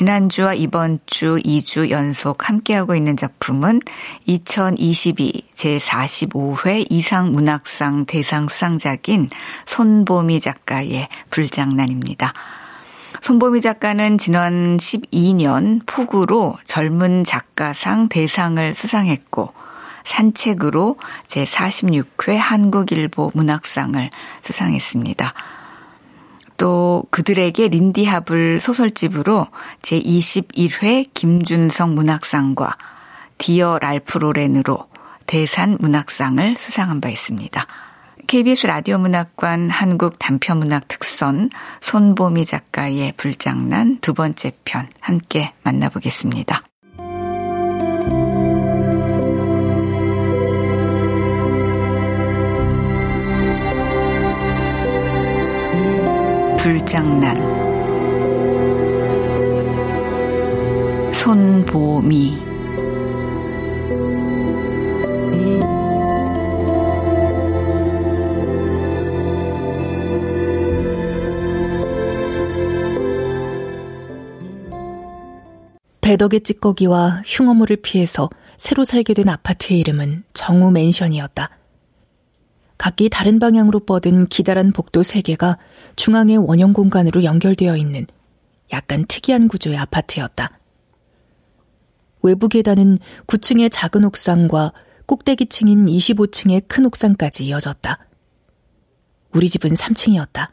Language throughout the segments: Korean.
지난주와 이번 주 2주 연속 함께하고 있는 작품은 2022 제45회 이상 문학상 대상 수상작인 손보미 작가의 불장난입니다. 손보미 작가는 지난 12년 폭우로 젊은 작가상 대상을 수상했고 산책으로 제46회 한국일보 문학상을 수상했습니다. 또 그들에게 린디합을 소설집으로 제21회 김준성 문학상과 디어 랄프 로렌으로 대산 문학상을 수상한 바 있습니다. KBS 라디오 문학관 한국 단편 문학 특선 손보미 작가의 불장난 두 번째 편 함께 만나보겠습니다. 불장난 손보미 배덕의 찌꺼기와 흉어물을 피해서 새로 살게 된 아파트의 이름은 정우 맨션이었다. 각기 다른 방향으로 뻗은 기다란 복도 3개가 중앙의 원형 공간으로 연결되어 있는 약간 특이한 구조의 아파트였다. 외부 계단은 9층의 작은 옥상과 꼭대기층인 25층의 큰 옥상까지 이어졌다. 우리 집은 3층이었다.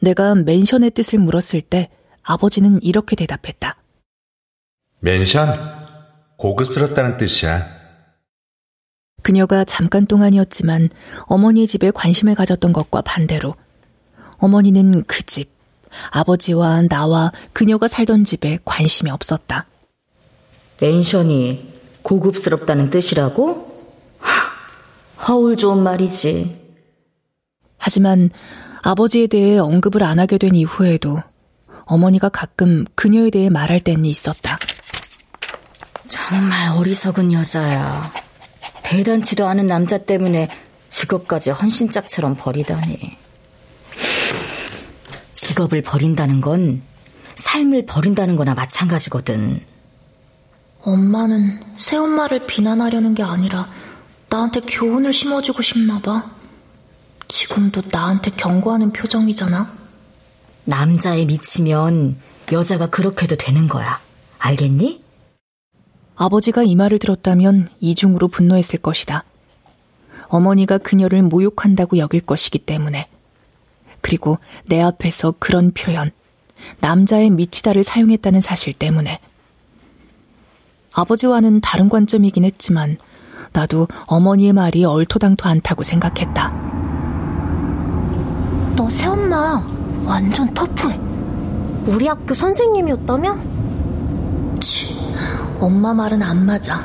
내가 맨션의 뜻을 물었을 때 아버지는 이렇게 대답했다. 맨션? 고급스럽다는 뜻이야. 그녀가 잠깐 동안이었지만 어머니의 집에 관심을 가졌던 것과 반대로 어머니는 그 집, 아버지와 나와 그녀가 살던 집에 관심이 없었다. 맨션이 고급스럽다는 뜻이라고? 허울 좋은 말이지. 하지만 아버지에 대해 언급을 안 하게 된 이후에도 어머니가 가끔 그녀에 대해 말할 때는 있었다. 정말 어리석은 여자야. 대단치도 않은 남자 때문에 직업까지 헌신짝처럼 버리다니. 직업을 버린다는 건 삶을 버린다는 거나 마찬가지거든. 엄마는 새엄마를 비난하려는 게 아니라 나한테 교훈을 심어주고 싶나 봐. 지금도 나한테 경고하는 표정이잖아. 남자에 미치면 여자가 그렇게도 되는 거야. 알겠니? 아버지가 이 말을 들었다면 이중으로 분노했을 것이다. 어머니가 그녀를 모욕한다고 여길 것이기 때문에. 그리고 내 앞에서 그런 표현, 남자의 미치다를 사용했다는 사실 때문에. 아버지와는 다른 관점이긴 했지만, 나도 어머니의 말이 얼토당토 않다고 생각했다. 너 새엄마 완전 터프해. 우리 학교 선생님이었다면? 치, 엄마 말은 안 맞아.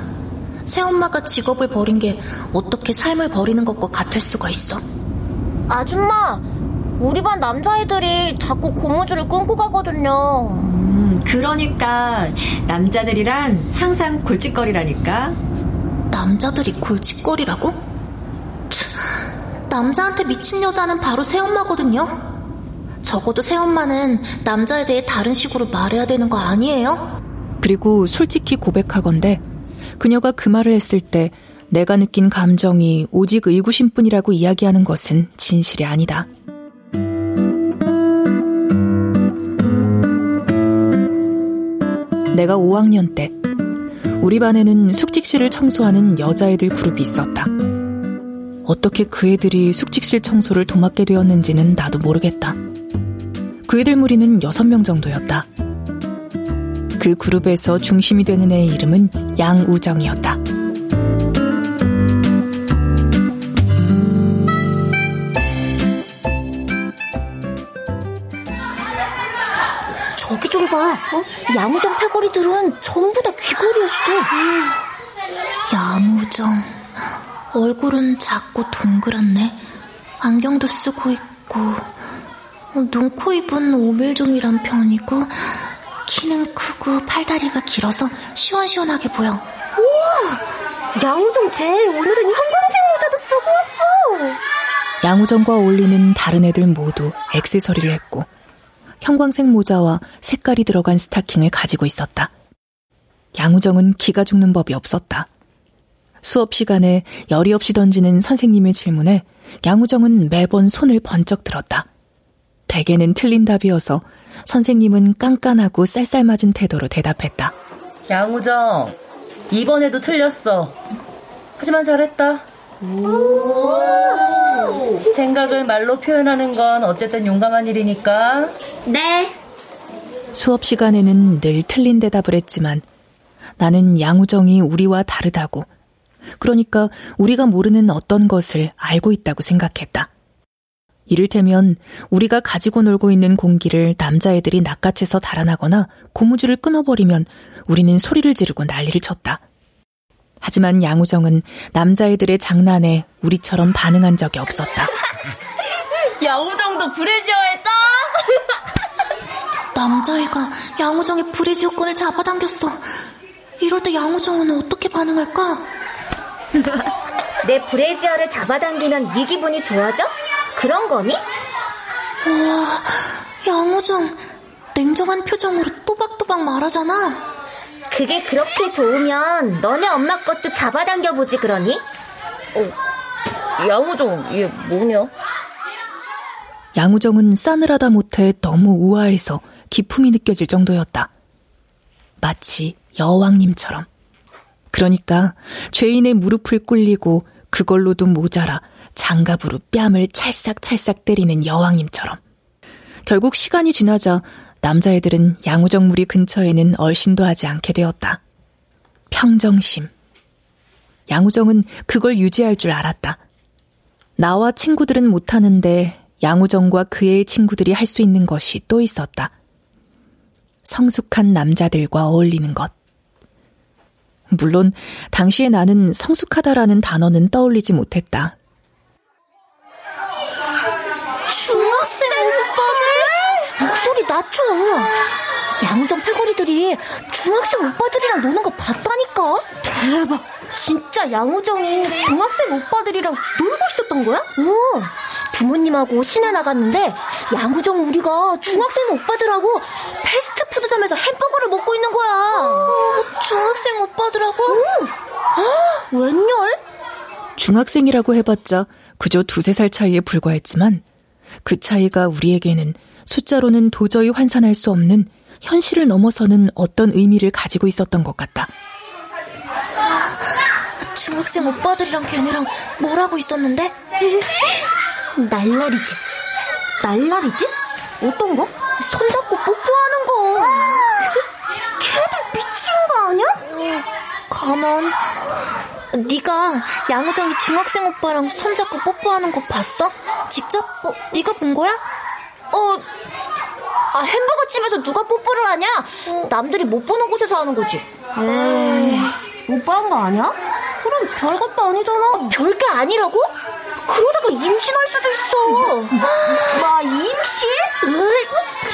새엄마가 직업을 버린 게 어떻게 삶을 버리는 것과 같을 수가 있어? 아줌마, 우리 반 남자애들이 자꾸 고무줄을 끊고 가거든요. 음, 그러니까 남자들이란 항상 골칫거리라니까. 남자들이 골칫거리라고? 남자한테 미친 여자는 바로 새엄마거든요. 적어도 새엄마는 남자에 대해 다른 식으로 말해야 되는 거 아니에요? 그리고 솔직히 고백하건대 그녀가 그 말을 했을 때 내가 느낀 감정이 오직 의구심뿐이라고 이야기하는 것은 진실이 아니다. 내가 5학년 때 우리 반에는 숙직실을 청소하는 여자애들 그룹이 있었다. 어떻게 그 애들이 숙직실 청소를 도맡게 되었는지는 나도 모르겠다. 그 애들 무리는 6명 정도였다. 그 그룹에서 중심이 되는 애의 이름은 양우정이었다. 저기 좀 봐. 어? 양우정 패거리들은 전부 다 귀걸이였어. 양우정. 얼굴은 작고 동그랗네. 안경도 쓰고 있고, 어, 눈, 코, 입은 오밀종이란 편이고, 키는 크고 팔다리가 길어서 시원시원하게 보여. 우와! 양우정 쟤 오늘은 형광색 모자도 쓰고 왔어! 양우정과 어울리는 다른 애들 모두 액세서리를 했고, 형광색 모자와 색깔이 들어간 스타킹을 가지고 있었다. 양우정은 기가 죽는 법이 없었다. 수업 시간에 열이 없이 던지는 선생님의 질문에 양우정은 매번 손을 번쩍 들었다. 대개는 틀린 답이어서 선생님은 깐깐하고 쌀쌀맞은 태도로 대답했다. 양우정, 이번에도 틀렸어. 하지만 잘했다. 생각을 말로 표현하는 건 어쨌든 용감한 일이니까. 네. 수업 시간에는 늘 틀린 대답을 했지만 나는 양우정이 우리와 다르다고 그러니까 우리가 모르는 어떤 것을 알고 있다고 생각했다. 이를테면 우리가 가지고 놀고 있는 공기를 남자애들이 낚아채서 달아나거나 고무줄을 끊어버리면 우리는 소리를 지르고 난리를 쳤다. 하지만 양우정은 남자애들의 장난에 우리처럼 반응한 적이 없었다. 양우정도 브래지어했다? 남자애가 양우정의 브래지어권을 잡아당겼어. 이럴 때 양우정은 어떻게 반응할까? 내 브래지어를 잡아당기면 네 기분이 좋아져? 그런 거니? 와, 양우정 냉정한 표정으로 또박또박 말하잖아. 그게 그렇게 좋으면 너네 엄마 것도 잡아당겨 보지 그러니? 어, 양우정 얘 뭐냐? 양우정은 싸늘하다 못해 너무 우아해서 기품이 느껴질 정도였다. 마치 여왕님처럼. 그러니까 죄인의 무릎을 꿇리고 그걸로도 모자라 장갑으로 뺨을 찰싹찰싹 때리는 여왕님처럼. 결국 시간이 지나자 남자애들은 양우정 무리 근처에는 얼씬도 하지 않게 되었다. 평정심. 양우정은 그걸 유지할 줄 알았다. 나와 친구들은 못하는데 양우정과 그의 친구들이 할 수 있는 것이 또 있었다. 성숙한 남자들과 어울리는 것. 물론 당시에 나는 성숙하다라는 단어는 떠올리지 못했다. 중학생 오빠들? 낮춰. 양우정 패거리들이 중학생 오빠들이랑 노는 거 봤다니까? 대박. 진짜 양우정이 중학생 오빠들이랑 놀고 있었던 거야? 오. 부모님하고 시내 나갔는데 양우정 우리가 중학생 오빠들하고 패스트푸드점에서 햄버거를 먹고 있는 거야. 어, 중학생 오빠들하고? 응. 아, 웬열? 중학생이라고 해봤자 그저 두세 살 차이에 불과했지만 그 차이가 우리에게는 숫자로는 도저히 환산할 수 없는 현실을 넘어서는 어떤 의미를 가지고 있었던 것 같다. 중학생 오빠들이랑 걔네랑 뭘 하고 있었는데? 날라리지. 날라리지? 어떤 거? 손잡고 뽀뽀하는 거. 걔들 미친 거 아니야? 가만. 네가 양우정이 중학생 오빠랑 손잡고 뽀뽀하는 거 봤어? 직접? 어, 네가 본 거야? 어, 아, 햄버거 집에서 누가 뽀뽀를 하냐? 어. 남들이 못 보는 곳에서 하는 거지. 에이, 못 봐한 거 아니야? 그럼 별것도 아니잖아. 어, 별게 아니라고? 그러다가 임신할 수도 있어. 마, 임신?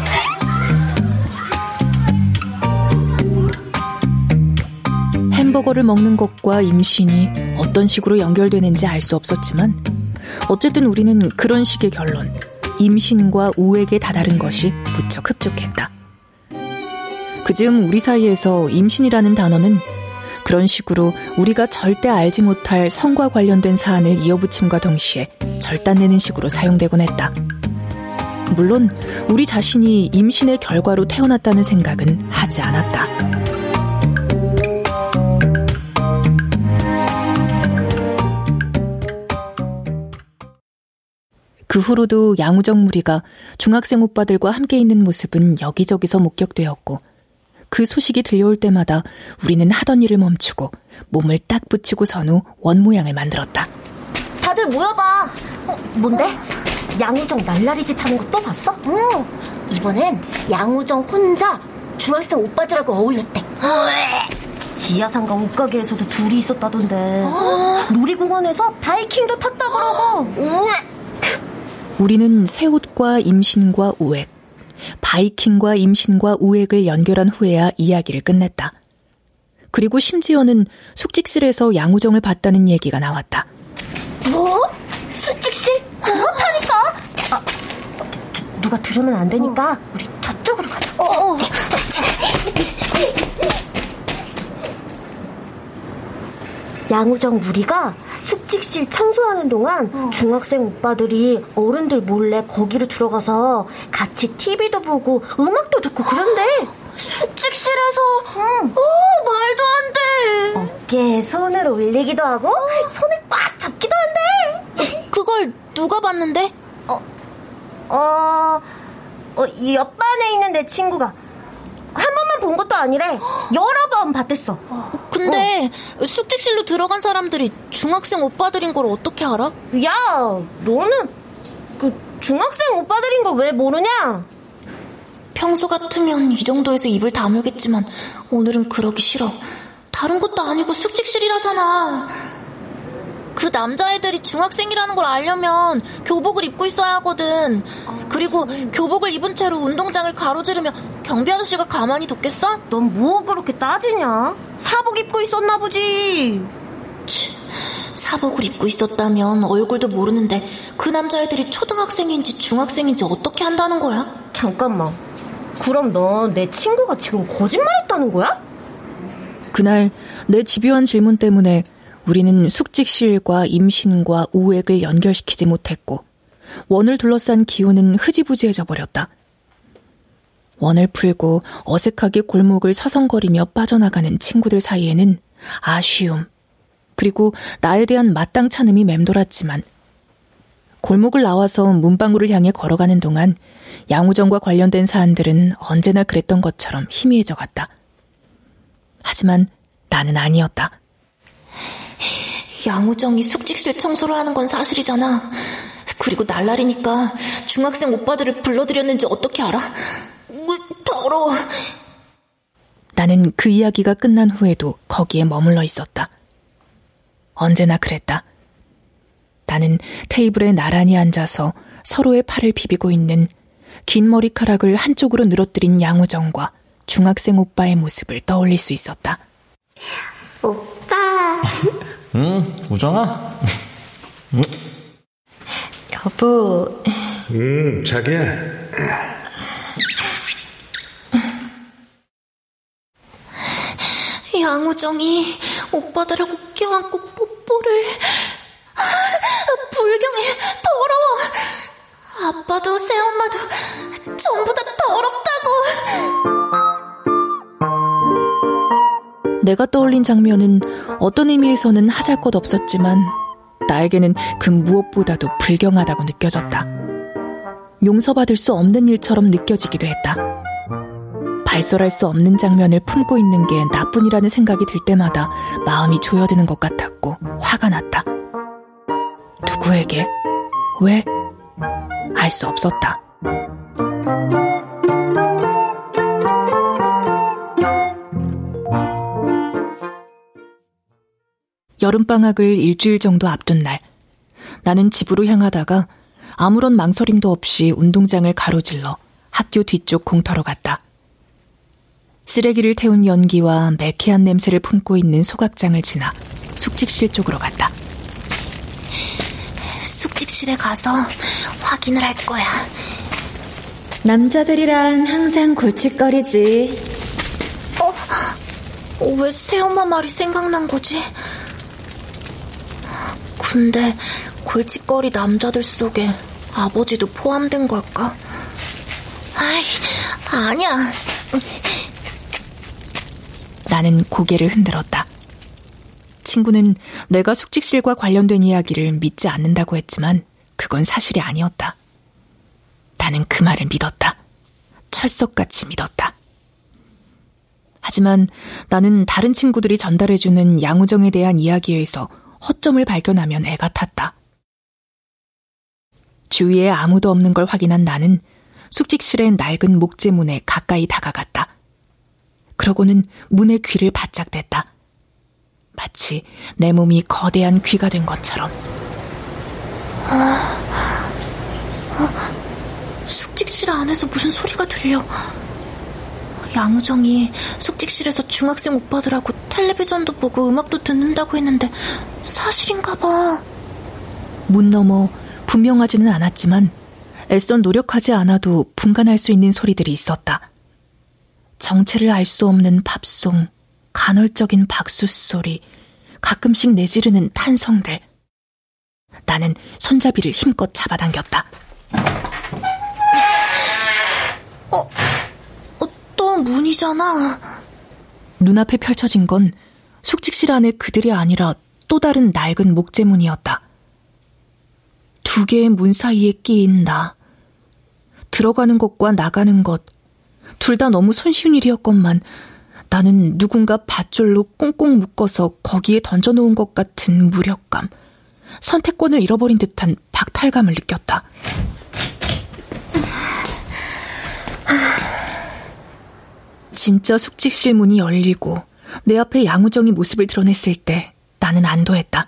햄버거를 먹는 것과 임신이 어떤 식으로 연결되는지 알 수 없었지만 어쨌든 우리는 그런 식의 결론, 임신과 우에게 다다른 것이 무척 흡족했다. 그즈음 우리 사이에서 임신이라는 단어는 그런 식으로 우리가 절대 알지 못할 성과 관련된 사안을 이어붙임과 동시에 절단내는 식으로 사용되곤 했다. 물론 우리 자신이 임신의 결과로 태어났다는 생각은 하지 않았다. 그 후로도 양우정 무리가 중학생 오빠들과 함께 있는 모습은 여기저기서 목격되었고 그 소식이 들려올 때마다 우리는 하던 일을 멈추고 몸을 딱 붙이고 선 후 원 모양을 만들었다. 다들 모여봐. 어, 뭔데? 양우정 날라리 짓 하는 거 또 봤어? 응. 이번엔 양우정 혼자 중학생 오빠들하고 어울렸대. 지하상가 옷가게에서도 둘이 있었다던데. 놀이공원에서 바이킹도 탔다 그러고. 우리는 새 옷과 임신과 우액, 바이킹과 임신과 우액을 연결한 후에야 이야기를 끝냈다. 그리고 심지어는 숙직실에서 양우정을 봤다는 얘기가 나왔다. 뭐? 숙직실? 그렇다니까? 아, 누가 들으면 안 되니까 우리 저쪽으로 가자. 어, 어. 양우정 무리가 숙직실 청소하는 동안 어. 중학생 오빠들이 어른들 몰래 거기로 들어가서 같이 TV도 보고 음악도 듣고 그런데 숙직실에서 응. 어, 말도 안 돼. 어깨에 손을 올리기도 하고 손을 꽉 잡기도 한대. 그걸 누가 봤는데? 어, 어, 어, 옆반에 있는 내 친구가 본 것도 아니래. 여러 번 봤댔어. 근데 어. 숙직실로 들어간 사람들이 중학생 오빠들인 걸 어떻게 알아? 야, 너는 그 중학생 오빠들인 걸 왜 모르냐? 평소 같으면 이 정도에서 입을 다물겠지만 오늘은 그러기 싫어. 다른 것도 아니고 숙직실이라잖아. 그 남자애들이 중학생이라는 걸 알려면 교복을 입고 있어야 하거든. 그리고 교복을 입은 채로 운동장을 가로지르면 경비 아저씨가 가만히 뒀겠어? 넌 뭐 그렇게 따지냐? 사복 입고 있었나 보지. 치, 사복을 입고 있었다면 얼굴도 모르는데 그 남자애들이 초등학생인지 중학생인지 어떻게 한다는 거야? 잠깐만. 그럼 너내 친구가 지금 거짓말했다는 거야? 그날 내 집요한 질문 때문에 우리는 숙직실과 임신과 우액을 연결시키지 못했고 원을 둘러싼 기운은 흐지부지해져 버렸다. 원을 풀고 어색하게 골목을 서성거리며 빠져나가는 친구들 사이에는 아쉬움, 그리고 나에 대한 마땅찮음이 맴돌았지만 골목을 나와서 문방구를 향해 걸어가는 동안 양우정과 관련된 사안들은 언제나 그랬던 것처럼 희미해져 갔다. 하지만 나는 아니었다. 양우정이 숙직실 청소를 하는 건 사실이잖아. 그리고 날라리니까 중학생 오빠들을 불러들였는지 어떻게 알아? 뭐, 더러워. 나는 그 이야기가 끝난 후에도 거기에 머물러 있었다. 언제나 그랬다. 나는 테이블에 나란히 앉아서 서로의 팔을 비비고 있는 긴 머리카락을 한쪽으로 늘어뜨린 양우정과 중학생 오빠의 모습을 떠올릴 수 있었다. 오빠. 응, 우정아. 응. 여보. 음, 자기야. 양우정이 오빠들하고 껴안고 뽀뽀를. 불경해, 더러워. 아빠도 새엄마도 전부 다 더럽다고. 내가 떠올린 장면은 어떤 의미에서는 하잘 것 없었지만 나에게는 그 무엇보다도 불경하다고 느껴졌다. 용서받을 수 없는 일처럼 느껴지기도 했다. 발설할 수 없는 장면을 품고 있는 게 나뿐이라는 생각이 들 때마다 마음이 조여드는 것 같았고 화가 났다. 누구에게? 왜? 알 수 없었다. 여름방학을 일주일 정도 앞둔 날, 나는 집으로 향하다가 아무런 망설임도 없이 운동장을 가로질러 학교 뒤쪽 공터로 갔다. 쓰레기를 태운 연기와 매캐한 냄새를 품고 있는 소각장을 지나 숙직실 쪽으로 갔다. 숙직실에 가서 확인을 할 거야. 남자들이란 항상 골칫거리지. 어, 왜 새엄마 말이 생각난 거지? 근데 골칫거리 남자들 속에 아버지도 포함된 걸까? 아이, 아니야. 나는 고개를 흔들었다. 친구는 내가 숙직실과 관련된 이야기를 믿지 않는다고 했지만 그건 사실이 아니었다. 나는 그 말을 믿었다. 철석같이 믿었다. 하지만 나는 다른 친구들이 전달해주는 양우정에 대한 이야기에서 허점을 발견하면 애가 탔다. 주위에 아무도 없는 걸 확인한 나는 숙직실의 낡은 목재문에 가까이 다가갔다. 그러고는 문의 귀를 바짝 댔다. 마치 내 몸이 거대한 귀가 된 것처럼. 아, 아, 숙직실 안에서 무슨 소리가 들려. 양우정이 숙직실에서 중학생 오빠들하고 텔레비전도 보고 음악도 듣는다고 했는데 사실인가 봐. 문 너머 분명하지는 않았지만 애써 노력하지 않아도 분간할 수 있는 소리들이 있었다. 정체를 알 수 없는 팝송, 간헐적인 박수 소리, 가끔씩 내지르는 탄성들. 나는 손잡이를 힘껏 잡아당겼다. 어, 또 문이잖아. 눈앞에 펼쳐진 건 숙직실 안에 그들이 아니라 또 다른 낡은 목재문이었다. 두 개의 문 사이에 끼인 나. 들어가는 것과 나가는 것. 둘 다 너무 손쉬운 일이었건만 나는 누군가 밧줄로 꽁꽁 묶어서 거기에 던져놓은 것 같은 무력감. 선택권을 잃어버린 듯한 박탈감을 느꼈다. 진짜 숙직실 문이 열리고 내 앞에 양우정이 모습을 드러냈을 때 나는 안도했다.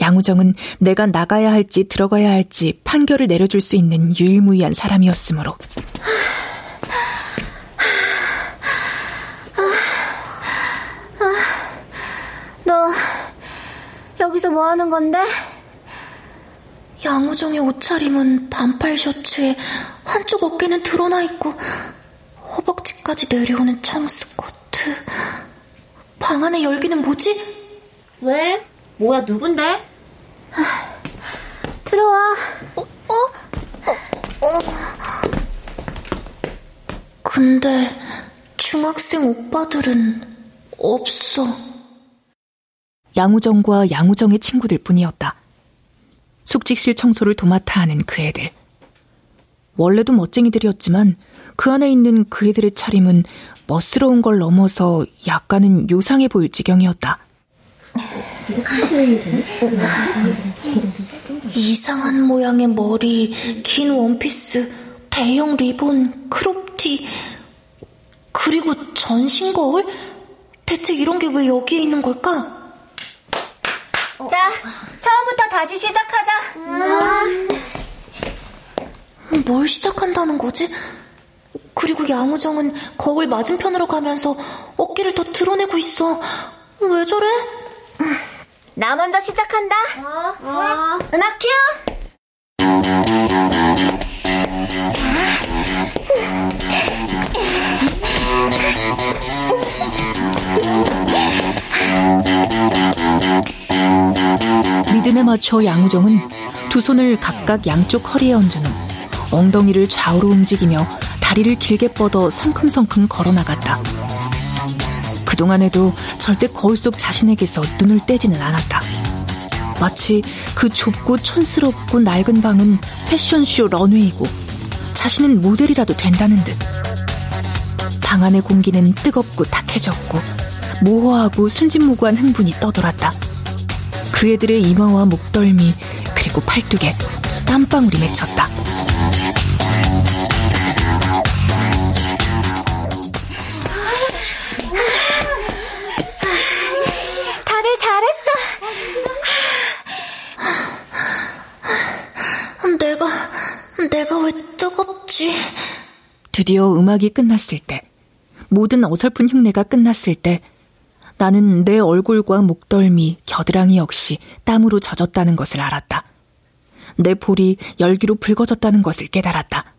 양우정은 내가 나가야 할지 들어가야 할지 판결을 내려줄 수 있는 유일무이한 사람이었으므로. 너 여기서 뭐 하는 건데? 양우정의 옷차림은 반팔 셔츠에 한쪽 어깨는 드러나 있고 허벅지까지 내려오는 청스 코트. 방 안의 열기는 뭐지? 왜? 뭐야, 누군데? 들어와. 어, 어? 어, 어. 근데 중학생 오빠들은 없어. 양우정과 양우정의 친구들 뿐이었다. 숙직실 청소를 도맡아 하는 그 애들. 원래도 멋쟁이들이었지만 그 안에 있는 그 애들의 차림은 멋스러운 걸 넘어서 약간은 요상해 보일 지경이었다. 이상한 모양의 머리, 긴 원피스, 대형 리본, 크롭티, 그리고 전신 거울? 대체 이런 게 왜 여기에 있는 걸까? 자, 처음부터 다시 시작하자. 음. 뭘 시작한다는 거지? 그리고 양우정은 거울 맞은편으로 가면서 어깨를 더 드러내고 있어. 왜 저래? 나 먼저 시작한다. 어, 어. 음악 큐. 리듬에 맞춰 양우정은 두 손을 각각 양쪽 허리에 얹은 후 엉덩이를 좌우로 움직이며 다리를 길게 뻗어 성큼성큼 걸어 나갔다. 그동안에도 절대 거울 속 자신에게서 눈을 떼지는 않았다. 마치 그 좁고 촌스럽고 낡은 방은 패션쇼 런웨이고 자신은 모델이라도 된다는 듯. 방 안의 공기는 뜨겁고 탁해졌고 모호하고 순진무구한 흥분이 떠돌았다. 그 애들의 이마와 목덜미 그리고 팔뚝에 땀방울이 맺혔다. 뜨겁지? 드디어 음악이 끝났을 때, 모든 어설픈 흉내가 끝났을 때, 나는 내 얼굴과 목덜미, 겨드랑이 역시 땀으로 젖었다는 것을 알았다. 내 볼이 열기로 붉어졌다는 것을 깨달았다.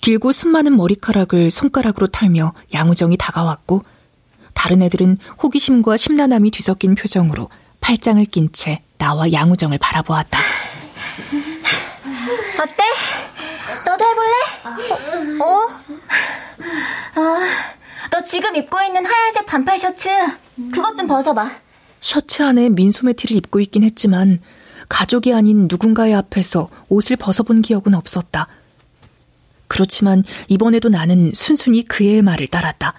길고 숨많은 머리카락을 손가락으로 탈며 양우정이 다가왔고, 다른 애들은 호기심과 심란함이 뒤섞인 표정으로 팔짱을 낀 채 나와 양우정을 바라보았다. 어때? 너도 해볼래? 어? 어? 아, 너 지금 입고 있는 하얀색 반팔 셔츠 그것 좀 벗어봐. 셔츠 안에 민소매 티를 입고 있긴 했지만 가족이 아닌 누군가의 앞에서 옷을 벗어본 기억은 없었다. 그렇지만 이번에도 나는 순순히 그의 말을 따랐다.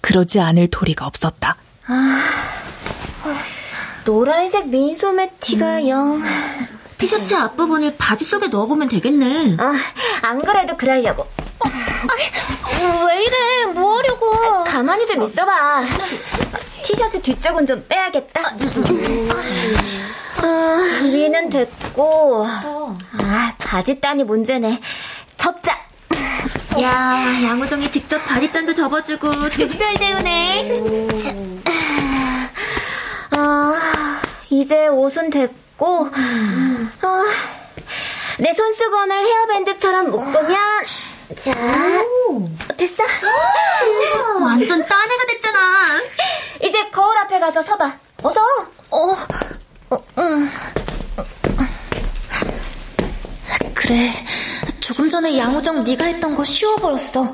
그러지 않을 도리가 없었다. 아, 노란색 민소매 티가 음. 영. 티셔츠 앞부분을 바지 속에 넣어보면 되겠네. 아, 안 그래도 그러려고. 왜 이래? 뭐 하려고? 가만히 좀 있어봐. 티셔츠 뒤쪽은 좀 빼야겠다. 아, 위는 됐고. 아, 바지 단이 문제네. 접자. 야, 양우정이 직접 바리잔도 접어주고 특별 대우네. 아, 이제 옷은 됐고. 아, 내 손수건을 헤어밴드처럼 묶으면 자, 됐어? 완전 딴 애가 됐잖아. 이제 거울 앞에 가서 서봐. 어서. 어, 어, 응. 그래. 조금 전에 양우정 네가 했던 거 쉬워 보였어.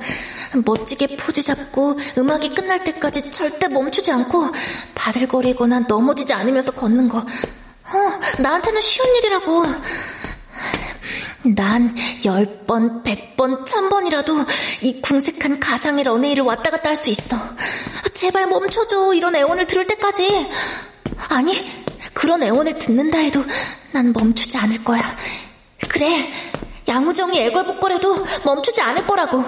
멋지게 포즈 잡고 음악이 끝날 때까지 절대 멈추지 않고 바들거리거나 넘어지지 않으면서 걷는 거. 어, 나한테는 쉬운 일이라고. 난 열 번, 백 번, 천 번이라도 이 궁색한 가상의 런웨이를 왔다 갔다 할 수 있어. 제발 멈춰줘. 이런 애원을 들을 때까지. 아니, 그런 애원을 듣는다 해도 난 멈추지 않을 거야. 그래, 양우정이 애걸복걸해도 멈추지 않을 거라고.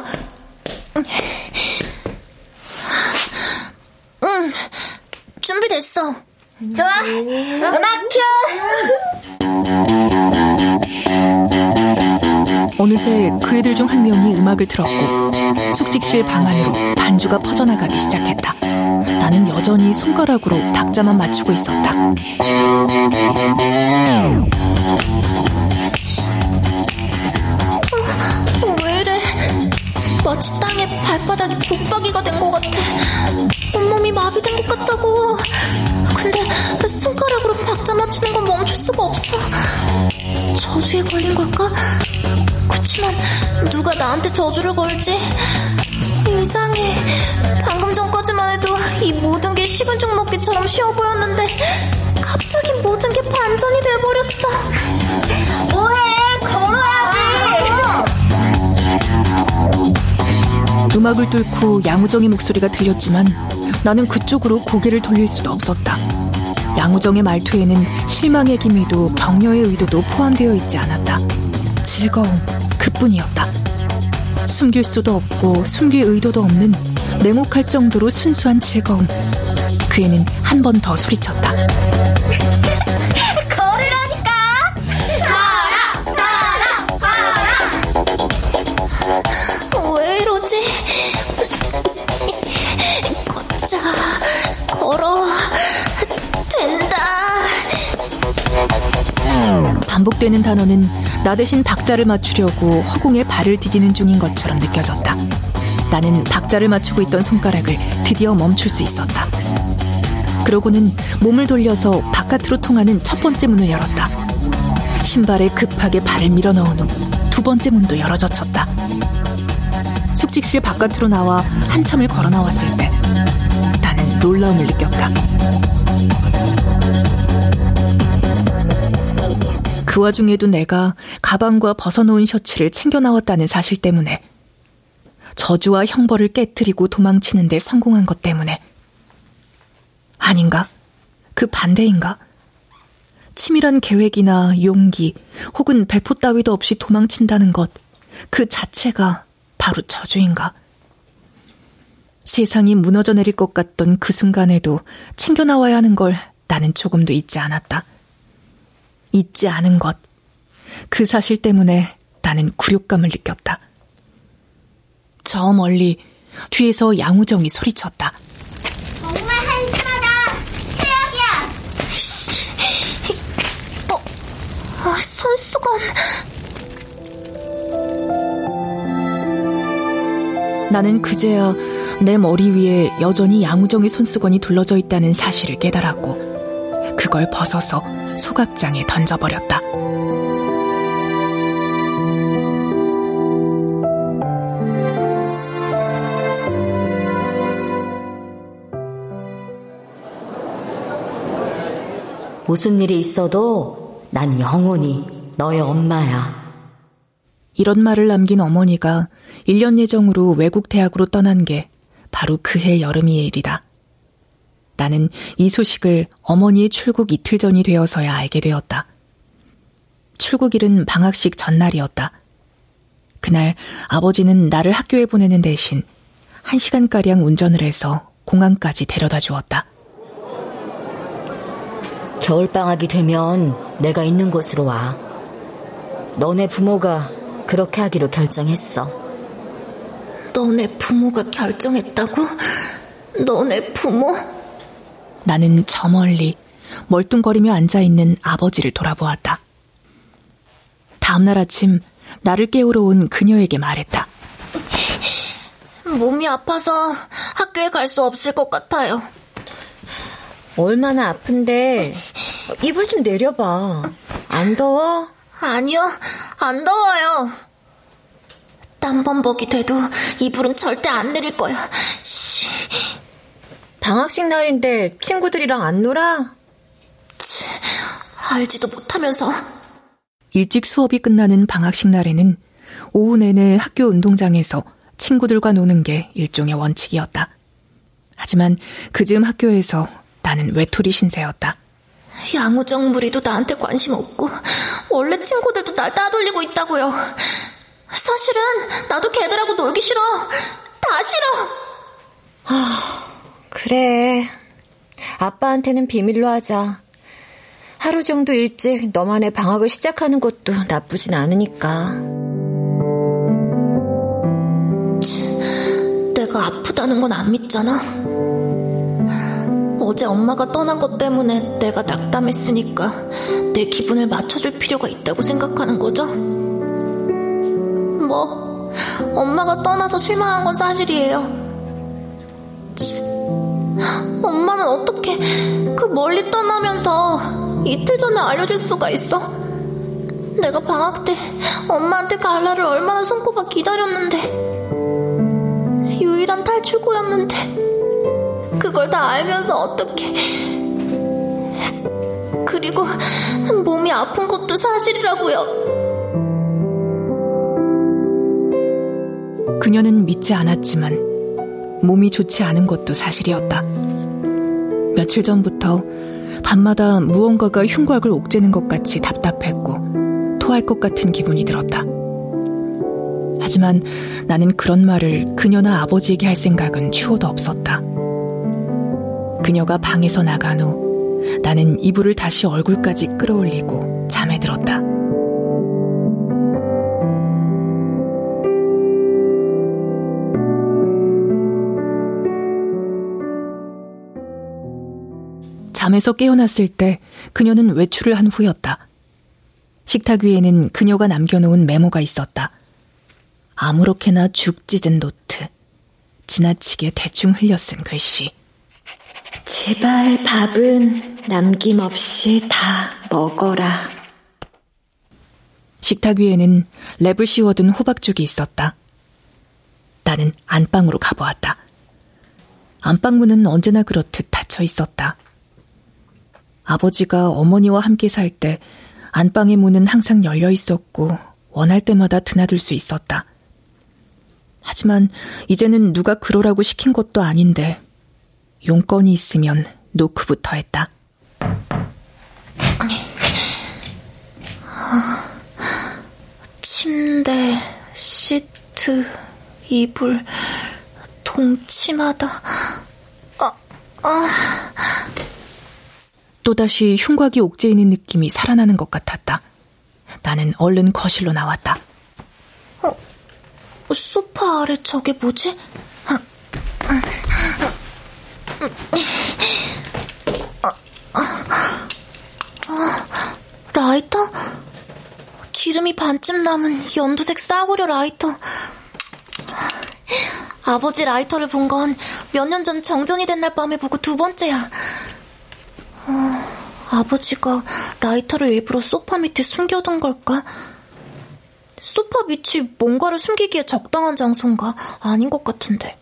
응, 준비됐어. 좋아, 음악 큐! 어느새 그 애들 중 한 명이 음악을 들었고 숙직 씨의 방 안으로 반주가 퍼져나가기 시작했다. 나는 여전히 손가락으로 박자만 맞추고 있었다. 어, 왜 이래? 마치 땅에 발바닥이 근데 손가락으로 박자 맞추는 건 멈출 수가 없어. 저주에 걸린 걸까? 그치만 누가 나한테 저주를 걸지? 이상해. 방금 전까지만 해도 이 모든 게 식은 죽 먹기처럼 쉬워 보였는데 갑자기 모든 게 반전이 돼버렸어. 뭐해? 걸어야지. 음악을 뚫고 양우정의 목소리가 들렸지만 나는 그쪽으로 고개를 돌릴 수도 없었다. 양우정의 말투에는 실망의 기미도 격려의 의도도 포함되어 있지 않았다. 즐거움, 그뿐이었다. 숨길 수도 없고 숨길 의도도 없는 냉혹할 정도로 순수한 즐거움. 그 애는 한 번 더 소리쳤다. 반복되는 단어는 나 대신 박자를 맞추려고 허공에 발을 디디는 중인 것처럼 느껴졌다. 나는 박자를 맞추고 있던 손가락을 드디어 멈출 수 있었다. 그러고는 몸을 돌려서 바깥으로 통하는 첫 번째 문을 열었다. 신발에 급하게 발을 밀어 넣은 후 두 번째 문도 열어젖혔다. 숙직실 바깥으로 나와 한참을 걸어 나왔을 때 나는 놀라움을 느꼈다. 그 와중에도 내가 가방과 벗어놓은 셔츠를 챙겨 나왔다는 사실 때문에 저주와 형벌을 깨뜨리고 도망치는데 성공한 것 때문에 아닌가? 그 반대인가? 치밀한 계획이나 용기 혹은 배포 따위도 없이 도망친다는 것 그 자체가 바로 저주인가? 세상이 무너져 내릴 것 같던 그 순간에도 챙겨 나와야 하는 걸 나는 조금도 잊지 않았다. 잊지 않은 것. 그 사실 때문에 나는 굴욕감을 느꼈다. 저 멀리 뒤에서 양우정이 소리쳤다. 정말 한심하다. 최악이야. 어, 아, 손수건. 나는 그제야 내 머리 위에 여전히 양우정의 손수건이 둘러져 있다는 사실을 깨달았고, 그걸 벗어서 소각장에 던져버렸다. 무슨 일이 있어도 난 영원히 너의 엄마야. 이런 말을 남긴 어머니가 1년 예정으로 외국 대학으로 떠난 게 바로 그해 여름이의 일이다. 나는 이 소식을 어머니의 출국 이틀 전이 되어서야 알게 되었다. 출국일은 방학식 전날이었다. 그날 아버지는 나를 학교에 보내는 대신 한 시간가량 운전을 해서 공항까지 데려다 주었다. 겨울방학이 되면 내가 있는 곳으로 와. 너네 부모가 그렇게 하기로 결정했어. 너네 부모가 결정했다고? 너네 부모? 나는 저 멀리 멀뚱거리며 앉아있는 아버지를 돌아보았다. 다음날 아침 나를 깨우러 온 그녀에게 말했다. 몸이 아파서 학교에 갈 수 없을 것 같아요. 얼마나 아픈데 이불 좀 내려봐. 안 더워? 아니요, 안 더워요. 땀범벅이 돼도 이불은 절대 안 내릴 거야. 씨. 방학식 날인데 친구들이랑 안 놀아? 치, 알지도 못하면서. 일찍 수업이 끝나는 방학식 날에는 오후 내내 학교 운동장에서 친구들과 노는 게 일종의 원칙이었다. 하지만 그즈음 학교에서 나는 외톨이 신세였다. 양우정 무리도 나한테 관심 없고 원래 친구들도 날 따돌리고 있다고요. 사실은 나도 걔들하고 놀기 싫어. 다 싫어. 아, 그래. 아빠한테는 비밀로 하자. 하루 정도 일찍 너만의 방학을 시작하는 것도 나쁘진 않으니까. 내가 아프다는 건 안 믿잖아. 어제 엄마가 떠난 것 때문에 내가 낙담했으니까 내 기분을 맞춰줄 필요가 있다고 생각하는 거죠? 뭐, 엄마가 떠나서 실망한 건 사실이에요. 엄마는 어떻게 그 멀리 떠나면서 이틀 전에 알려줄 수가 있어? 내가 방학 때 엄마한테 갈라를 얼마나 손꼽아 기다렸는데 유일한 탈출구였는데 그걸 다 알면서 어떻게 그리고 몸이 아픈 것도 사실이라고요. 그녀는 믿지 않았지만 몸이 좋지 않은 것도 사실이었다. 며칠 전부터 밤마다 무언가가 흉곽을 옥죄는 것 같이 답답했고 토할 것 같은 기분이 들었다. 하지만 나는 그런 말을 그녀나 아버지에게 할 생각은 추호도 없었다. 그녀가 방에서 나간 후 나는 이불을 다시 얼굴까지 끌어올리고 잠에 들었다. 잠에서 깨어났을 때 그녀는 외출을 한 후였다. 식탁 위에는 그녀가 남겨놓은 메모가 있었다. 아무렇게나 죽 찢은 노트. 지나치게 대충 흘려 쓴 글씨. 제발 밥은 남김없이 다 먹어라. 식탁 위에는 랩을 씌워둔 호박죽이 있었다. 나는 안방으로 가보았다. 안방문은 언제나 그렇듯 닫혀 있었다. 아버지가 어머니와 함께 살 때 안방의 문은 항상 열려 있었고 원할 때마다 드나들 수 있었다. 하지만 이제는 누가 그러라고 시킨 것도 아닌데 용건이 있으면 노크부터 했다. 침대, 시트, 이불, 동치마다, 아, 아. 또다시 흉곽이 옥죄이는 느낌이 살아나는 것 같았다. 나는 얼른 거실로 나왔다. 어, 소파 아래 저게 뭐지? 라이터? 기름이 반쯤 남은 연두색 싸구려 라이터. 아버지 라이터를 본 건 몇 년 전 정전이 된 날 밤에 보고 두 번째야. 어, 아버지가 라이터를 일부러 소파 밑에 숨겨둔 걸까? 소파 밑이 뭔가를 숨기기에 적당한 장소인가? 아닌 것 같은데.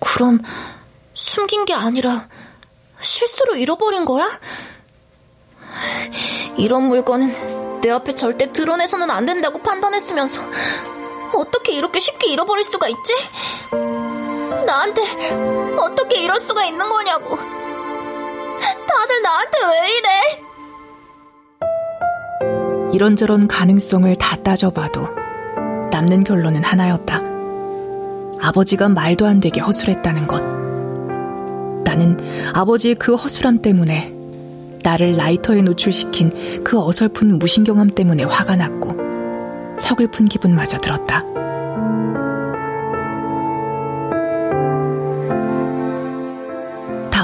그럼 숨긴 게 아니라 실수로 잃어버린 거야? 이런 물건은 내 앞에 절대 드러내서는 안 된다고 판단했으면서 어떻게 이렇게 쉽게 잃어버릴 수가 있지? 나한테 어떻게 이럴 수가 있는 거냐고. 다들 나한테 왜 이래? 이런저런 가능성을 다 따져봐도 남는 결론은 하나였다. 아버지가 말도 안 되게 허술했다는 것. 나는 아버지의 그 허술함 때문에 나를 라이터에 노출시킨 그 어설픈 무신경함 때문에 화가 났고 서글픈 기분마저 들었다.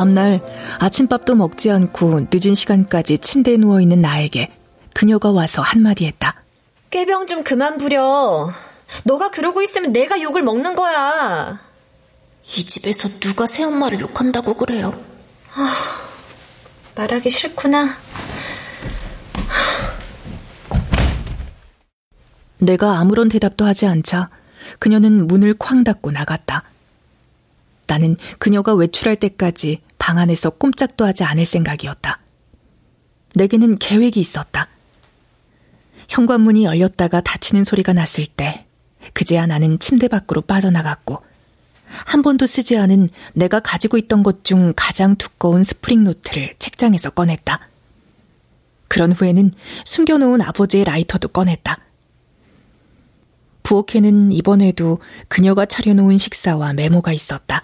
다음날 아침밥도 먹지 않고 늦은 시간까지 침대에 누워있는 나에게 그녀가 와서 한마디 했다. 깨병 좀 그만 부려. 너가 그러고 있으면 내가 욕을 먹는 거야. 이 집에서 누가 새엄마를 욕한다고 그래요? 아, 말하기 싫구나. 내가 아무런 대답도 하지 않자 그녀는 문을 쾅 닫고 나갔다. 나는 그녀가 외출할 때까지 방 안에서 꼼짝도 하지 않을 생각이었다. 내게는 계획이 있었다. 현관문이 열렸다가 닫히는 소리가 났을 때 그제야 나는 침대 밖으로 빠져나갔고 한 번도 쓰지 않은 내가 가지고 있던 것 중 가장 두꺼운 스프링 노트를 책장에서 꺼냈다. 그런 후에는 숨겨놓은 아버지의 라이터도 꺼냈다. 부엌에는 이번에도 그녀가 차려놓은 식사와 메모가 있었다.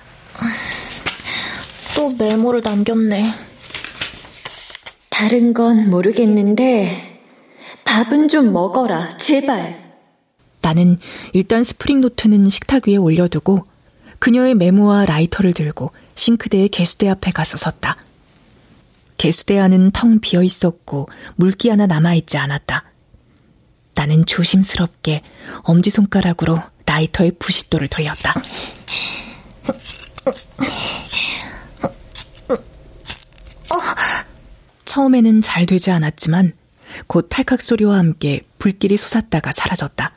또 메모를 남겼네. 다른 건 모르겠는데 밥은 좀 먹어라, 제발. 나는 일단 스프링 노트는 식탁 위에 올려두고 그녀의 메모와 라이터를 들고 싱크대의 개수대 앞에 가서 섰다. 개수대 안은 텅 비어 있었고 물기 하나 남아있지 않았다. 나는 조심스럽게 엄지손가락으로 라이터의 부싯돌을 돌렸다. 처음에는 잘 되지 않았지만 곧 탈칵 소리와 함께 불길이 솟았다가 사라졌다.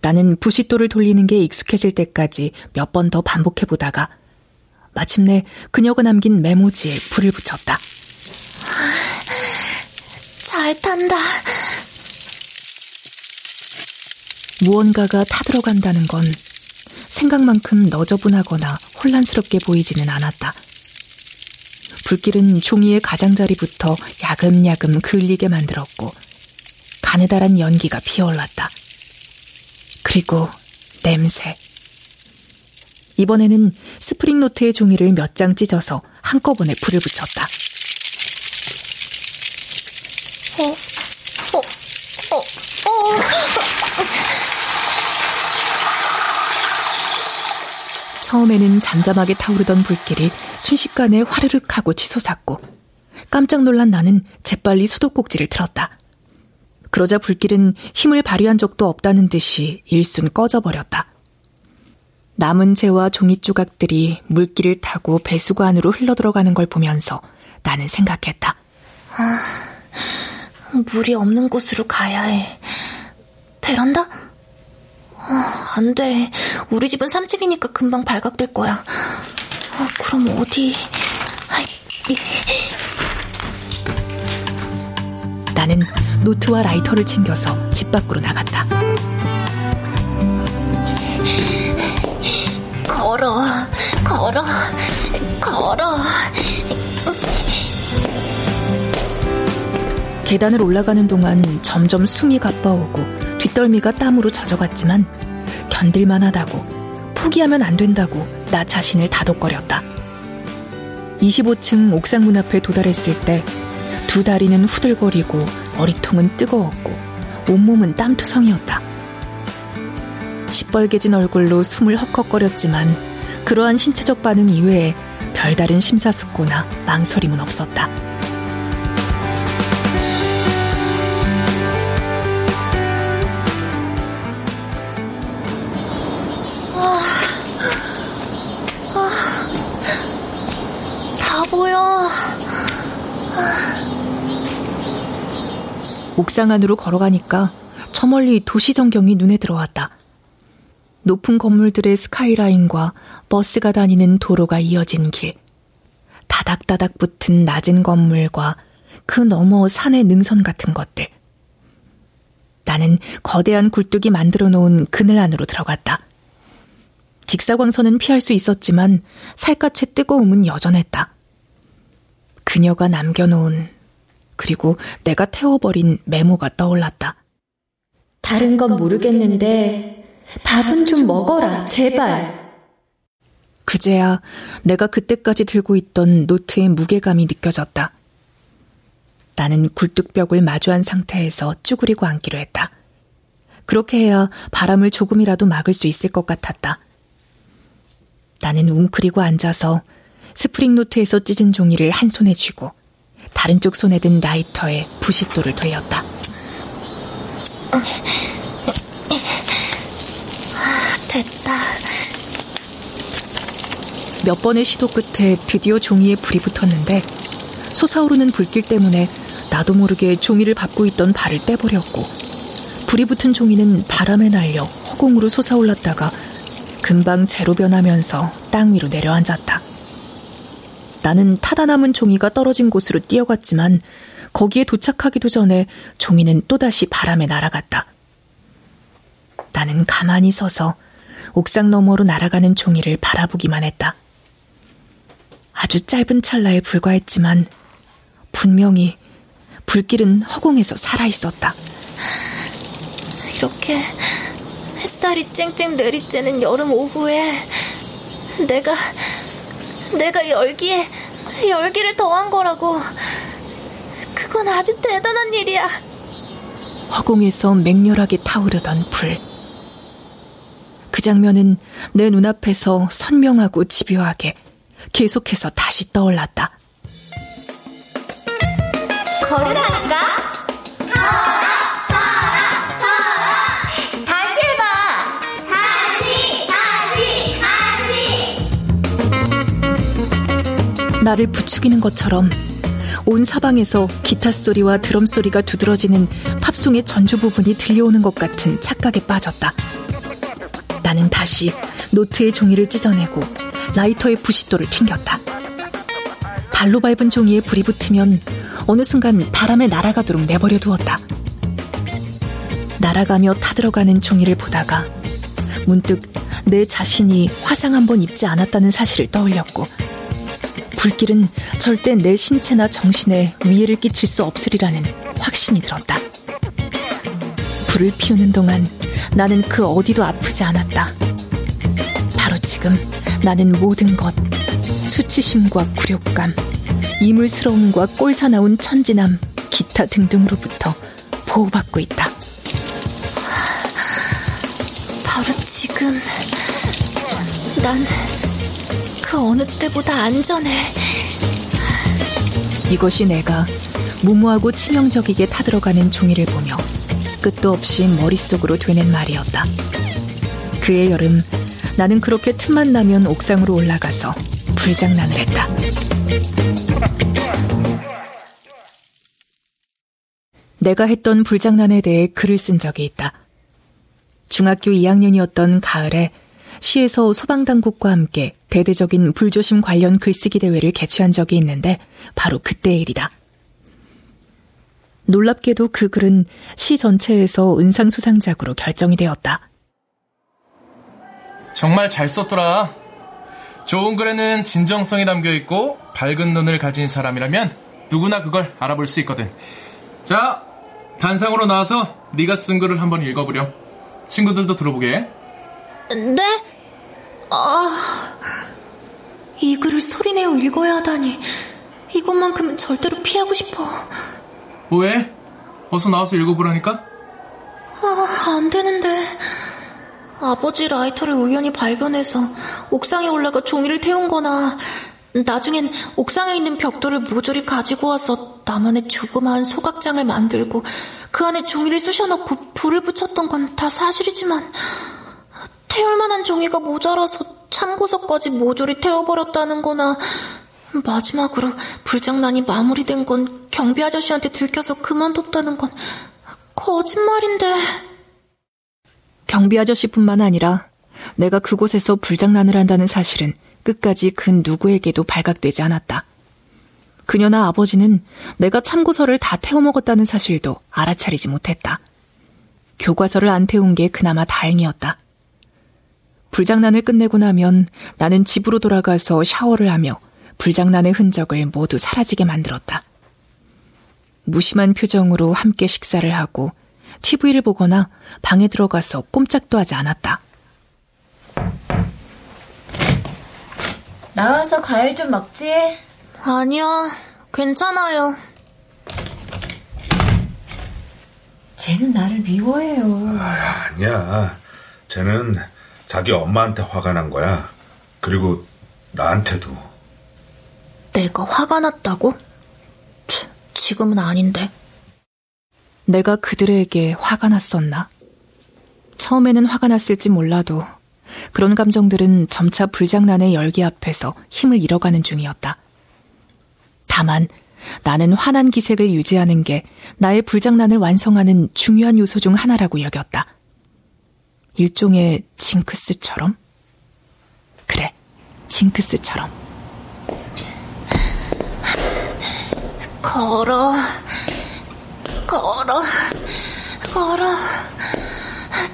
나는 부싯돌을 돌리는 게 익숙해질 때까지 몇 번 더 반복해 보다가 마침내 그녀가 남긴 메모지에 불을 붙였다. 잘 탄다. 무언가가 타들어간다는 건 생각만큼 너저분하거나 혼란스럽게 보이지는 않았다. 불길은 종이의 가장자리부터 야금야금 그을리게 만들었고 가느다란 연기가 피어올랐다. 그리고 냄새. 이번에는 스프링 노트의 종이를 몇 장 찢어서 한꺼번에 불을 붙였다. 어, 어, 어, 어. 처음에는 잠잠하게 타오르던 불길이 순식간에 화르륵 하고 치솟았고 깜짝 놀란 나는 재빨리 수도꼭지를 틀었다. 그러자 불길은 힘을 발휘한 적도 없다는 듯이 일순 꺼져버렸다. 남은 재와 종이 조각들이 물길을 타고 배수구 안으로 흘러들어가는 걸 보면서 나는 생각했다. 아, 물이 없는 곳으로 가야 해. 베란다? 아, 안 돼. 우리 집은 3층이니까 금방 발각될 거야. 아, 그럼 어디? 아이, 나는 노트와 라이터를 챙겨서 집 밖으로 나갔다. 걸어, 걸어, 걸어. 계단을 올라가는 동안 점점 숨이 가빠오고 뒷덜미가 땀으로 젖어갔지만 견딜만 하다고 포기하면 안 된다고 나 자신을 다독거렸다. 25층 옥상 문 앞에 도달했을 때 두 다리는 후들거리고 머리통은 뜨거웠고 온몸은 땀투성이었다. 시뻘개진 얼굴로 숨을 헉헉거렸지만 그러한 신체적 반응 이외에 별다른 심사숙고나 망설임은 없었다. 다 옥상 안으로 걸어가니까 저 멀리 도시 전경이 눈에 들어왔다. 높은 건물들의 스카이라인과 버스가 다니는 도로가 이어진 길, 다닥다닥 붙은 낮은 건물과 그 너머 산의 능선 같은 것들. 나는 거대한 굴뚝이 만들어 놓은 그늘 안으로 들어갔다. 직사광선은 피할 수 있었지만 살갗의 뜨거움은 여전했다. 그녀가 남겨놓은 그리고 내가 태워버린 메모가 떠올랐다. 다른 건 모르겠는데 밥은 좀 먹어라, 제발. 그제야 내가 그때까지 들고 있던 노트의 무게감이 느껴졌다. 나는 굴뚝벽을 마주한 상태에서 쭈그리고 앉기로 했다. 그렇게 해야 바람을 조금이라도 막을 수 있을 것 같았다. 나는 웅크리고 앉아서 스프링 노트에서 찢은 종이를 한 손에 쥐고 다른 쪽 손에 든 라이터에 부싯돌을 돌렸다. 됐다. 몇 번의 시도 끝에 드디어 종이에 불이 붙었는데 솟아오르는 불길 때문에 나도 모르게 종이를 밟고 있던 발을 떼버렸고 불이 붙은 종이는 바람에 날려 허공으로 솟아올랐다가 금방 재로 변하면서 땅 위로 내려앉았다. 나는 타다 남은 종이가 떨어진 곳으로 뛰어갔지만 거기에 도착하기도 전에 종이는 또다시 바람에 날아갔다. 나는 가만히 서서 옥상 너머로 날아가는 종이를 바라보기만 했다. 아주 짧은 찰나에 불과했지만 분명히 불길은 허공에서 살아 있었다. 이렇게 햇살이 쨍쨍 내리쬐는 여름 오후에 내가 내가 열기에 열기를 더한 거라고. 그건 아주 대단한 일이야. 허공에서 맹렬하게 타오르던 불. 그 장면은 내 눈앞에서 선명하고 집요하게 계속해서 다시 떠올랐다. 걸으라 나를 부추기는 것처럼 온 사방에서 기타 소리와 드럼 소리가 두드러지는 팝송의 전주 부분이 들려오는 것 같은 착각에 빠졌다. 나는 다시 노트의 종이를 찢어내고 라이터의 부싯돌을 튕겼다. 발로 밟은 종이에 불이 붙으면 어느 순간 바람에 날아가도록 내버려 두었다. 날아가며 타들어가는 종이를 보다가 문득 내 자신이 화상 한번 입지 않았다는 사실을 떠올렸고 불길은 절대 내 신체나 정신에 위해를 끼칠 수 없으리라는 확신이 들었다. 불을 피우는 동안 나는 그 어디도 아프지 않았다. 바로 지금 나는 모든 것, 수치심과 굴욕감, 이물스러움과 꼴사나운 천진함, 기타 등등으로부터 보호받고 있다. 바로 지금 난그 어느 때보다 안전해. 이것이 내가 무모하고 치명적이게 타들어가는 종이를 보며 끝도 없이 머릿속으로 되는 말이었다. 그의 여름, 나는 그렇게 틈만 나면 옥상으로 올라가서 불장난을 했다. 내가 했던 불장난에 대해 글을 쓴 적이 있다. 중학교 2학년이었던 가을에 시에서 소방당국과 함께 대대적인 불조심 관련 글쓰기 대회를 개최한 적이 있는데 바로 그때의 일이다. 놀랍게도 그 글은 시 전체에서 은상 수상작으로 결정이 되었다. 정말 잘 썼더라. 좋은 글에는 진정성이 담겨 있고 밝은 눈을 가진 사람이라면 누구나 그걸 알아볼 수 있거든. 자, 단상으로 나와서 네가 쓴 글을 한번 읽어보렴. 친구들도 들어보게. 네? 아, 이 글을 소리내어 읽어야 하다니 이것만큼은 절대로 피하고 싶어. 왜? 어서 나와서 읽어보라니까? 아, 안 되는데. 아버지 라이터를 우연히 발견해서 옥상에 올라가 종이를 태운 거나 나중엔 옥상에 있는 벽돌을 모조리 가지고 와서 나만의 조그마한 소각장을 만들고 그 안에 종이를 쑤셔넣고 불을 붙였던 건 다 사실이지만 태울 만한 종이가 모자라서 참고서까지 모조리 태워버렸다는 거나 마지막으로 불장난이 마무리된 건 경비 아저씨한테 들켜서 그만뒀다는 건 거짓말인데. 경비 아저씨뿐만 아니라 내가 그곳에서 불장난을 한다는 사실은 끝까지 그 누구에게도 발각되지 않았다. 그녀나 아버지는 내가 참고서를 다 태워먹었다는 사실도 알아차리지 못했다. 교과서를 안 태운 게 그나마 다행이었다. 불장난을 끝내고 나면 나는 집으로 돌아가서 샤워를 하며 불장난의 흔적을 모두 사라지게 만들었다. 무심한 표정으로 함께 식사를 하고 TV를 보거나 방에 들어가서 꼼짝도 하지 않았다. 나와서 과일 좀 먹지? 아니야, 괜찮아요. 쟤는 나를 미워해요. 아니야. 쟤는 자기 엄마한테 화가 난 거야. 그리고 나한테도. 내가 화가 났다고? 치, 지금은 아닌데. 내가 그들에게 화가 났었나? 처음에는 화가 났을지 몰라도 그런 감정들은 점차 불장난의 열기 앞에서 힘을 잃어가는 중이었다. 다만 나는 환한 기색을 유지하는 게 나의 불장난을 완성하는 중요한 요소 중 하나라고 여겼다. 일종의 징크스처럼? 그래, 징크스처럼. 걸어, 걸어, 걸어,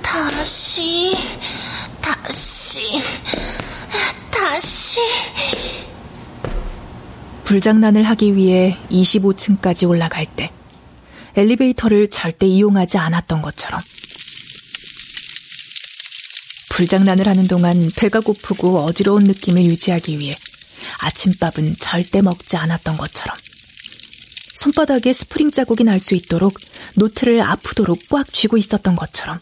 다시, 다시, 다시. 불장난을 하기 위해 25층까지 올라갈 때 엘리베이터를 절대 이용하지 않았던 것처럼. 불장난을 하는 동안 배가 고프고 어지러운 느낌을 유지하기 위해 아침밥은 절대 먹지 않았던 것처럼. 손바닥에 스프링 자국이 날 수 있도록 노트를 아프도록 꽉 쥐고 있었던 것처럼.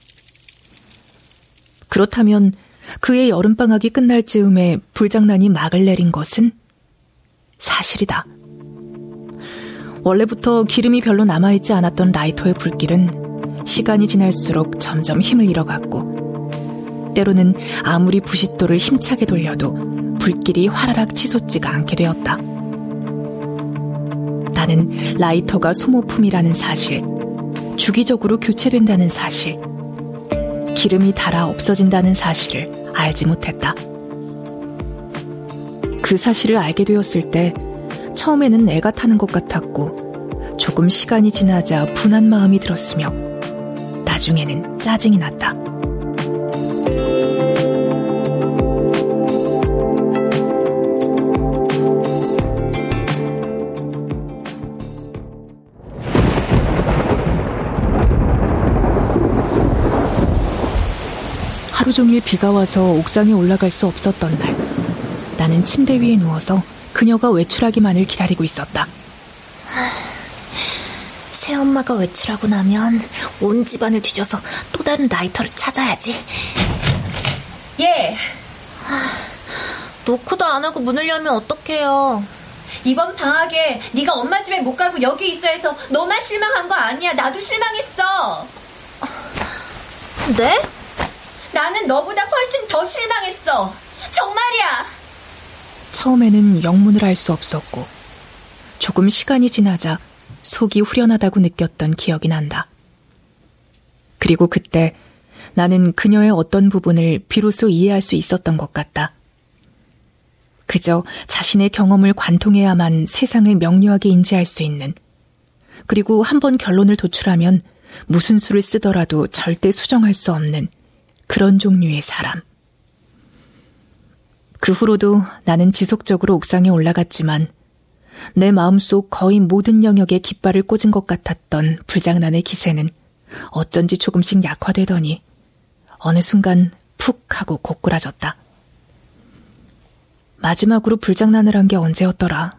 그렇다면 그의 여름방학이 끝날 즈음에 불장난이 막을 내린 것은 사실이다. 원래부터 기름이 별로 남아있지 않았던 라이터의 불길은 시간이 지날수록 점점 힘을 잃어갔고, 때로는 아무리 부싯돌을 힘차게 돌려도 불길이 화라락 치솟지가 않게 되었다. 나는 라이터가 소모품이라는 사실, 주기적으로 교체된다는 사실, 기름이 닳아 없어진다는 사실을 알지 못했다. 그 사실을 알게 되었을 때 처음에는 애가 타는 것 같았고 조금 시간이 지나자 분한 마음이 들었으며 나중에는 짜증이 났다. 종일 비가 와서 옥상에 올라갈 수 없었던 날, 나는 침대 위에 누워서 그녀가 외출하기만을 기다리고 있었다. 새엄마가 외출하고 나면 온 집안을 뒤져서 또 다른 라이터를 찾아야지. 예. 노크도 안 하고 문을 열면 어떡해요. 이번 방학에 네가 엄마 집에 못 가고 여기 있어 해서 너만 실망한 거 아니야. 나도 실망했어. 네? 나는 너보다 훨씬 더 실망했어. 정말이야. 처음에는 영문을 알 수 없었고 조금 시간이 지나자 속이 후련하다고 느꼈던 기억이 난다. 그리고 그때 나는 그녀의 어떤 부분을 비로소 이해할 수 있었던 것 같다. 그저 자신의 경험을 관통해야만 세상을 명료하게 인지할 수 있는, 그리고 한번 결론을 도출하면 무슨 수를 쓰더라도 절대 수정할 수 없는 그런 종류의 사람. 그 후로도 나는 지속적으로 옥상에 올라갔지만 내 마음속 거의 모든 영역에 깃발을 꽂은 것 같았던 불장난의 기세는 어쩐지 조금씩 약화되더니 어느 순간 푹 하고 고꾸라졌다. 마지막으로 불장난을 한 게 언제였더라?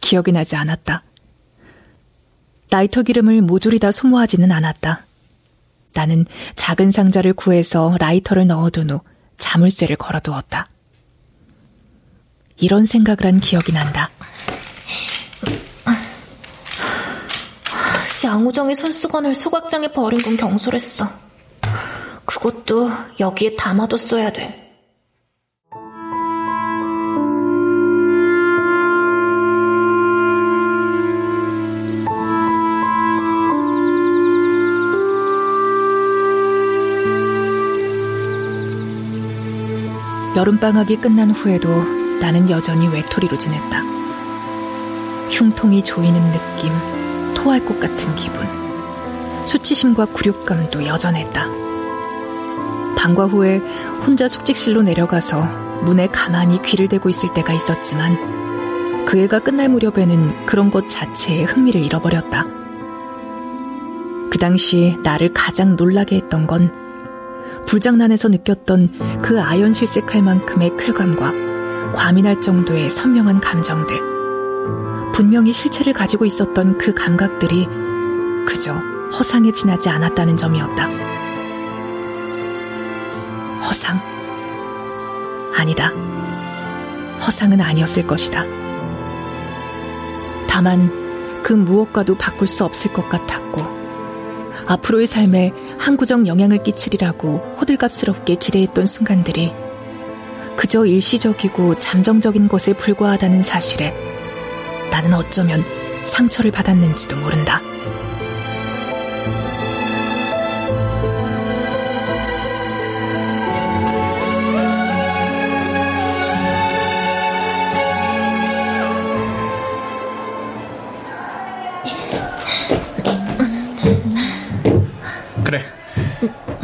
기억이 나지 않았다. 라이터 기름을 모조리 다 소모하지는 않았다. 나는 작은 상자를 구해서 라이터를 넣어둔 후 자물쇠를 걸어두었다. 이런 생각을 한 기억이 난다. 양우정의 손수건을 소각장에 버린 건 경솔했어. 그것도 여기에 담아뒀어야 돼. 여름방학이 끝난 후에도 나는 여전히 외톨이로 지냈다. 흉통이 조이는 느낌, 토할 것 같은 기분, 수치심과 굴욕감도 여전했다. 방과 후에 혼자 숙직실로 내려가서 문에 가만히 귀를 대고 있을 때가 있었지만 그 해가 끝날 무렵에는 그런 것 자체에 흥미를 잃어버렸다. 그 당시 나를 가장 놀라게 했던 건 불장난에서 느꼈던 그 아연 실색할 만큼의 쾌감과 과민할 정도의 선명한 감정들. 분명히 실체를 가지고 있었던 그 감각들이 그저 허상에 지나지 않았다는 점이었다. 허상? 아니다. 허상은 아니었을 것이다. 다만 그 무엇과도 바꿀 수 없을 것 같았고 앞으로의 삶에 항구적 영향을 끼치리라고 호들갑스럽게 기대했던 순간들이 그저 일시적이고 잠정적인 것에 불과하다는 사실에 나는 어쩌면 상처를 받았는지도 모른다.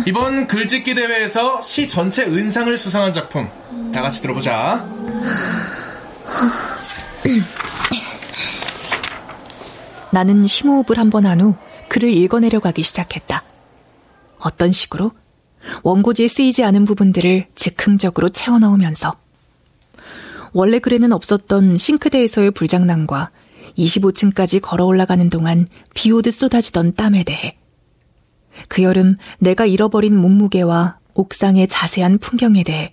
이번 글짓기 대회에서 시 전체 은상을 수상한 작품 다 같이 들어보자. 나는 심호흡을 한번 한 후 글을 읽어내려 가기 시작했다. 어떤 식으로? 원고지에 쓰이지 않은 부분들을 즉흥적으로 채워 넣으면서 원래 글에는 없었던 싱크대에서의 불장난과 25층까지 걸어 올라가는 동안 비 오듯 쏟아지던 땀에 대해 그 여름 내가 잃어버린 몸무게와 옥상의 자세한 풍경에 대해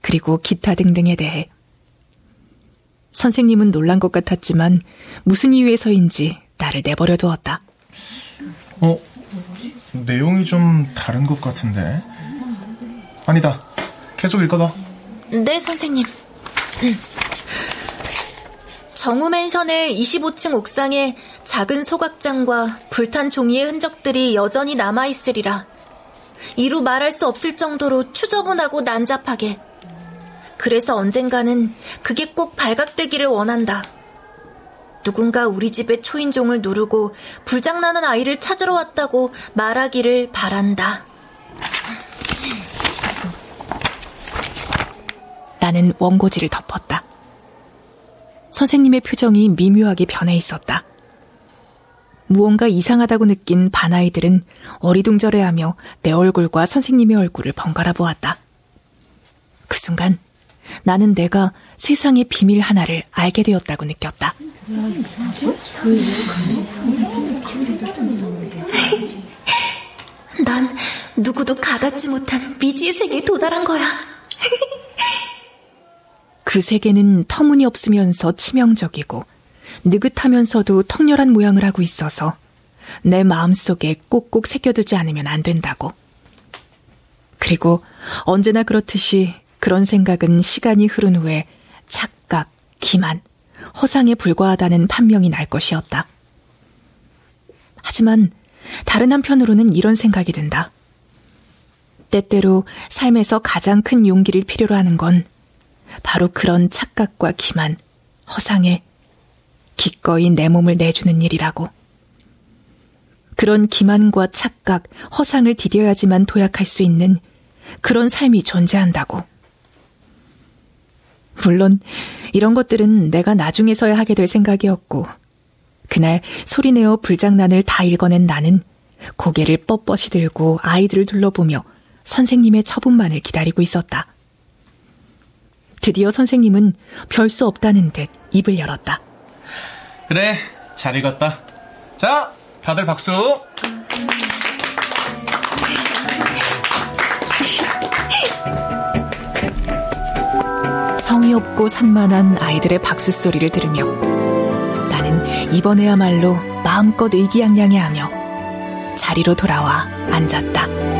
그리고 기타 등등에 대해 선생님은 놀란 것 같았지만 무슨 이유에서인지 나를 내버려 두었다. 어, 내용이 좀 다른 것 같은데. 아니다. 계속 읽어봐. 네, 선생님. 정우맨션의 25층 옥상에 작은 소각장과 불탄 종이의 흔적들이 여전히 남아있으리라. 이루 말할 수 없을 정도로 추저분하고 난잡하게. 그래서 언젠가는 그게 꼭 발각되기를 원한다. 누군가 우리 집의 초인종을 누르고 불장나는 아이를 찾으러 왔다고 말하기를 바란다. 나는 원고지를 덮었다. 선생님의 표정이 미묘하게 변해 있었다. 무언가 이상하다고 느낀 반아이들은 어리둥절해하며 내 얼굴과 선생님의 얼굴을 번갈아 보았다. 그 순간 나는 내가 세상의 비밀 하나를 알게 되었다고 느꼈다. 난 누구도 가닿지 못한 미지의 세계에 도달한 거야. 그 세계는 터무니없으면서 치명적이고 느긋하면서도 통렬한 모양을 하고 있어서 내 마음속에 꼭꼭 새겨두지 않으면 안 된다고. 그리고 언제나 그렇듯이 그런 생각은 시간이 흐른 후에 착각, 기만, 허상에 불과하다는 판명이 날 것이었다. 하지만 다른 한편으로는 이런 생각이 든다. 때때로 삶에서 가장 큰 용기를 필요로 하는 건 바로 그런 착각과 기만, 허상에 기꺼이 내 몸을 내주는 일이라고. 그런 기만과 착각, 허상을 디뎌야지만 도약할 수 있는 그런 삶이 존재한다고. 물론 이런 것들은 내가 나중에서야 하게 될 생각이었고 그날 소리내어 불장난을 다 읽어낸 나는 고개를 뻣뻣이 들고 아이들을 둘러보며 선생님의 처분만을 기다리고 있었다. 드디어 선생님은 별 수 없다는 듯 입을 열었다. 그래, 잘 읽었다. 자, 다들 박수. 성의 없고 산만한 아이들의 박수 소리를 들으며 나는 이번에야말로 마음껏 의기양양해하며 자리로 돌아와 앉았다.